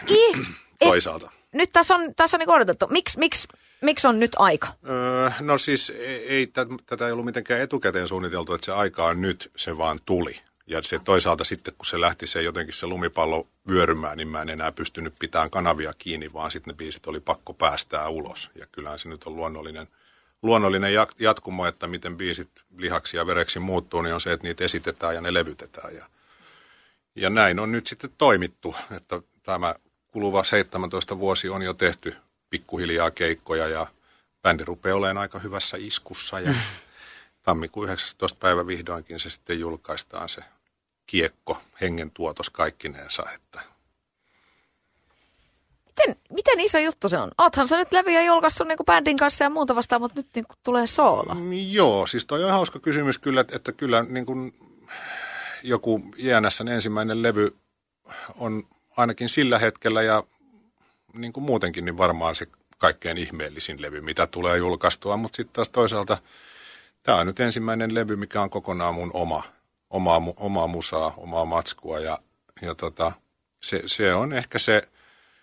Niin, *clears throat* Toisaalta. Nyt tässä on, tässä on niin odotettu. Miksi miksi Miksi on nyt aika? Öö, no siis ei, ei, tätä ei ollut mitenkään etukäteen suunniteltu, että se aika on nyt, se vaan tuli. Ja se toisaalta sitten, kun se lähti se jotenkin se lumipallo vyörymään, niin mä en enää pystynyt pitämään kanavia kiinni, vaan sitten ne biisit oli pakko päästää ulos. Ja kyllähän se nyt on luonnollinen, luonnollinen jatkumo, että miten biisit lihaksi ja vereksi muuttuu, niin on se, että niitä esitetään ja ne levytetään. Ja, ja näin on nyt sitten toimittu, että tämä kuluva 17 vuosi on jo tehty pikkuhiljaa keikkoja ja bändi rupeaa olemaan aika hyvässä iskussa ja tammikuun 19. päivä vihdoinkin se sitten julkaistaan se kiekko, hengen tuotos kaikkineensa, että Miten, miten iso juttu se on? Oothan sä nyt levyjä julkaissut niin bändin kanssa ja muuta vastaan, mutta nyt niin tulee soola. Mm, joo, siis toi on hauska kysymys kyllä, että, että kyllä niin kuin joku JNSn ensimmäinen levy on ainakin sillä hetkellä ja niin kuin muutenkin niin varmaan se kaikkein ihmeellisin levy, mitä tulee julkaistua, mutta sitten taas toisaalta tämä on nyt ensimmäinen levy, mikä on kokonaan mun oma, omaa, omaa musaa, omaa matskua ja, ja tota, se, se, on ehkä se,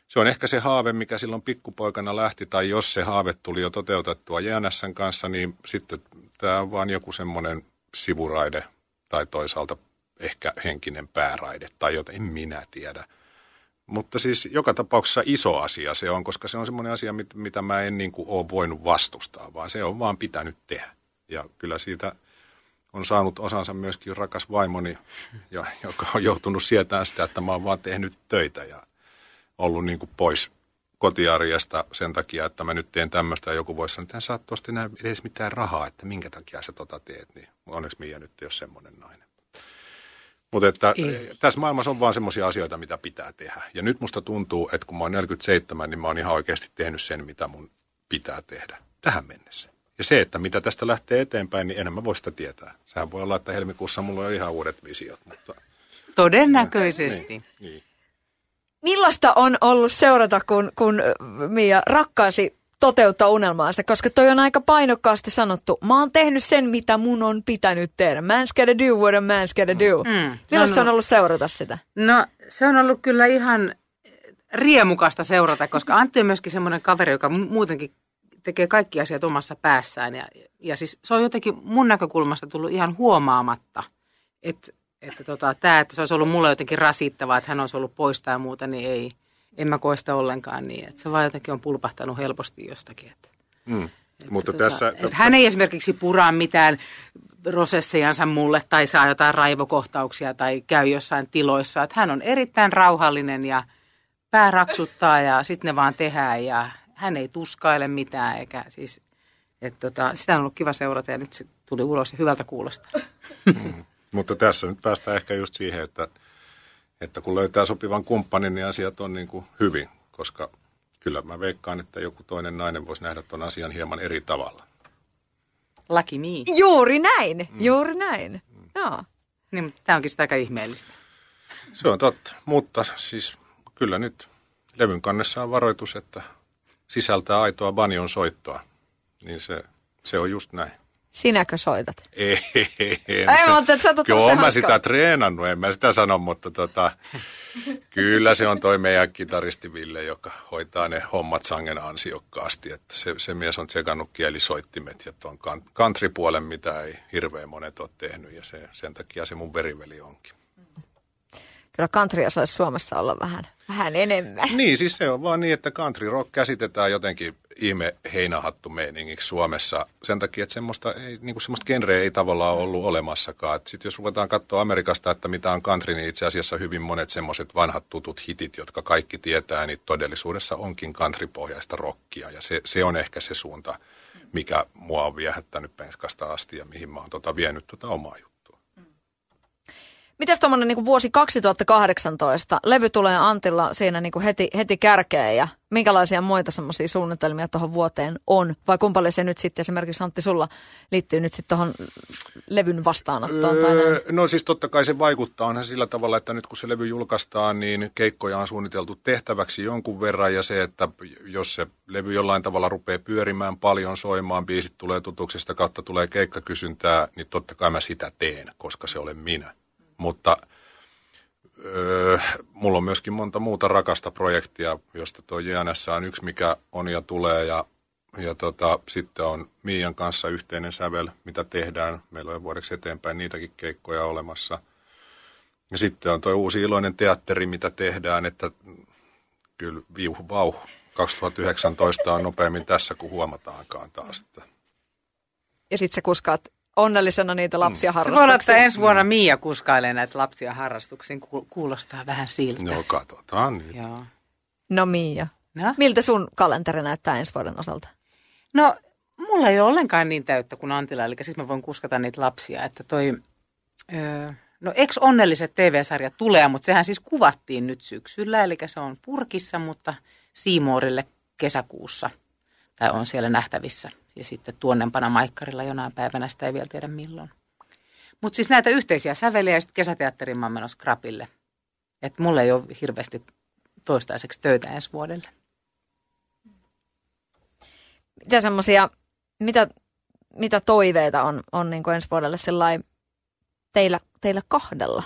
se on ehkä se haave, mikä silloin pikkupoikana lähti, tai jos se haave tuli jo toteutettua JNSn kanssa, niin sitten tämä on vaan joku semmoinen sivuraide tai toisaalta ehkä henkinen pääraide tai jotain, en minä tiedä. Mutta siis joka tapauksessa iso asia se on, koska se on semmoinen asia, mit, mitä mä en niin kuin ole voinut vastustaa, vaan se on vaan pitänyt tehdä. Ja kyllä siitä on saanut osansa myöskin rakas vaimoni, ja, joka on joutunut sietämään sitä, että mä oon vaan tehnyt töitä ja ollut niin kuin pois kotiarjesta sen takia, että mä nyt teen tämmöistä ja joku voisi sanoa, että sä et tuosta enää edes mitään rahaa, että minkä takia sä tota teet, niin onneksi Mia nyt ei ole semmoinen nainen. Mutta että Ei. tässä maailmassa on vaan semmoisia asioita, mitä pitää tehdä. Ja nyt musta tuntuu, että kun mä oon 47, niin mä oon ihan oikeasti tehnyt sen, mitä mun pitää tehdä tähän mennessä. Ja se, että mitä tästä lähtee eteenpäin, niin enemmän voi sitä tietää. Sehän voi olla, että helmikuussa mulla on ihan uudet visiot, mutta... Todennäköisesti. Niin, niin. Millaista on ollut seurata, kun, kun Mia rakkaasi toteuttaa unelmaansa, koska toi on aika painokkaasti sanottu. Mä oon tehnyt sen, mitä mun on pitänyt tehdä. Man's gotta do what a man's gotta do. Mm. Millaista on ollut seurata sitä? No se on ollut kyllä ihan riemukasta seurata, koska Antti on myöskin semmoinen kaveri, joka mu- muutenkin tekee kaikki asiat omassa päässään. Ja, ja siis se on jotenkin mun näkökulmasta tullut ihan huomaamatta, että, että tota, tämä, että se olisi ollut mulle jotenkin rasittavaa, että hän olisi ollut poista ja muuta, niin ei, en mä koe sitä ollenkaan niin. Että se vaan jotenkin on pulpahtanut helposti jostakin. Että, Mm. Mutta että, tässä... tota, että hän ei esimerkiksi puraa mitään prosessejansa mulle tai saa jotain raivokohtauksia tai käy jossain tiloissa. Että hän on erittäin rauhallinen ja pää raksuttaa ja sitten ne vaan tehdään ja hän ei tuskaile mitään eikä siis, että tota, sitä on ollut kiva seurata ja nyt se tuli ulos ja hyvältä kuulostaa. Mutta tässä nyt päästään ehkä just siihen, että, että kun löytää sopivan kumppanin, niin asiat on niin kuin hyvin, koska kyllä mä veikkaan, että joku toinen nainen voisi nähdä tuon asian hieman eri tavalla. Lucky me. Juuri näin, juuri näin. Joo. Niin, mutta tämä onkin sitä aika ihmeellistä. Se on totta, mutta siis kyllä nyt levyn kannessa on varoitus, että sisältää aitoa banjon soittoa, niin se, se on just näin. Sinäkö soitat? *laughs* Ei, en Ai, se- mä ajattelin, että sä mä sitä treenannut, en mä sitä sano, mutta tota, kyllä se on toi meidän kitaristi Ville, joka hoitaa ne hommat sangen ansiokkaasti. Että se, se mies on tsekannut kielisoittimet ja tuon kan- country-puolen, mitä ei hirveän monet ole tehnyt ja se, sen takia se mun veriveli onkin. Kyllä countrya saisi Suomessa olla vähän, vähän enemmän. Niin, siis se on vaan niin, että country rock käsitetään jotenkin ihme heinähattu meiningiksi Suomessa. Sen takia, että semmoista, ei, niin kuin semmoista genreä ei tavallaan ollut olemassakaan. Sitten jos ruvetaan katsoa Amerikasta, että mitä on country, niin itse asiassa hyvin monet semmoiset vanhat tutut hitit, jotka kaikki tietää, niin todellisuudessa onkin countrypohjaista rockia. Ja se, se on ehkä se suunta, mikä mua on viehättänyt penskasta asti ja mihin mä oon tota vienyt tota omaa juttua. Mitäs tuommoinen niin vuosi 2018? Levy tulee Antilla siinä niin kuin heti, heti kärkeen ja minkälaisia muita semmoisia suunnitelmia tuohon vuoteen on? Vai kumpa se nyt sitten esimerkiksi Antti sulla liittyy nyt sitten tuohon levyn vastaanottoon tai näin? Öö, no siis totta kai se vaikuttaa onhan sillä tavalla, että nyt kun se levy julkaistaan, niin keikkoja on suunniteltu tehtäväksi jonkun verran ja se, että jos se levy jollain tavalla rupeaa pyörimään paljon, soimaan, biisit tulee tutuksi, sitä kautta tulee keikkakysyntää, niin totta kai mä sitä teen, koska se olen minä. Mutta öö, mulla on myöskin monta muuta rakasta projektia, josta tuo JNS on yksi, mikä on ja tulee ja ja tota, sitten on Miian kanssa yhteinen sävel, mitä tehdään. Meillä on vuodeksi eteenpäin niitäkin keikkoja olemassa. Ja sitten on tuo uusi iloinen teatteri, mitä tehdään, että kyllä viuhu vauh. 2019 on nopeammin tässä kuin huomataankaan taas. Että Ja sitten sä kuskaat onnellisena niitä lapsia Se voi olla, että harrastuksiin. ensi vuonna Mia kuskailee näitä lapsia harrastuksiin. Ku- Kuulostaa vähän siltä. no katsotaan nyt. Joo. No Miia, No? miltä sun kalenteri näyttää ensi vuoden osalta? No, mulla ei ole ollenkaan niin täyttä kuin Antilla, eli siis mä voin kuskata niitä lapsia, että toi, öö, no ex onnelliset TV-sarjat tulee, mutta sehän siis kuvattiin nyt syksyllä, eli se on purkissa, mutta Siimoorille kesäkuussa, tai on siellä nähtävissä, ja sitten tuonnempana Maikkarilla jonain päivänä, sitä ei vielä tiedä milloin. Mutta siis näitä yhteisiä säveliä ja sitten kesäteatterin mä menossa Krapille. Että mulla ei ole hirveästi toistaiseksi töitä ensi vuodelle. Mitä semmoisia, mitä, mitä toiveita on, on niin kuin ensi vuodelle teillä, teillä kahdella?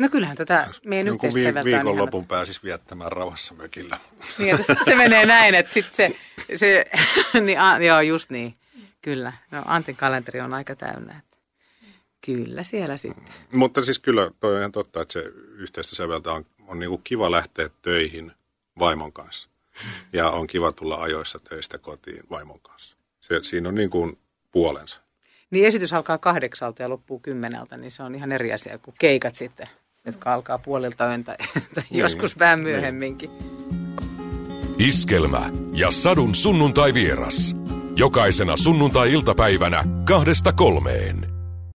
No kyllähän tätä meidän Jonkun yhteistä vi- ihana- viikonlopun pääsis viettämään rauhassa mökillä. Niin, se, se menee näin, että sitten se, se *laughs* niin, a, joo just niin, kyllä. No Antin kalenteri on aika täynnä. Että. Kyllä siellä sitten. Mutta siis kyllä toi on ihan totta, että se yhteistä säveltä on, on niin kuin kiva lähteä töihin vaimon kanssa. Ja on kiva tulla ajoissa töistä kotiin vaimon kanssa. Se, siinä on niin kuin puolensa. Niin esitys alkaa kahdeksalta ja loppuu kymmeneltä, niin se on ihan eri asia kuin keikat sitten jotka alkaa puolilta yöntä tai joskus vähän myöhemminkin. Iskelmä ja Sadun sunnuntai vieras. Jokaisena sunnuntai-iltapäivänä kahdesta kolmeen.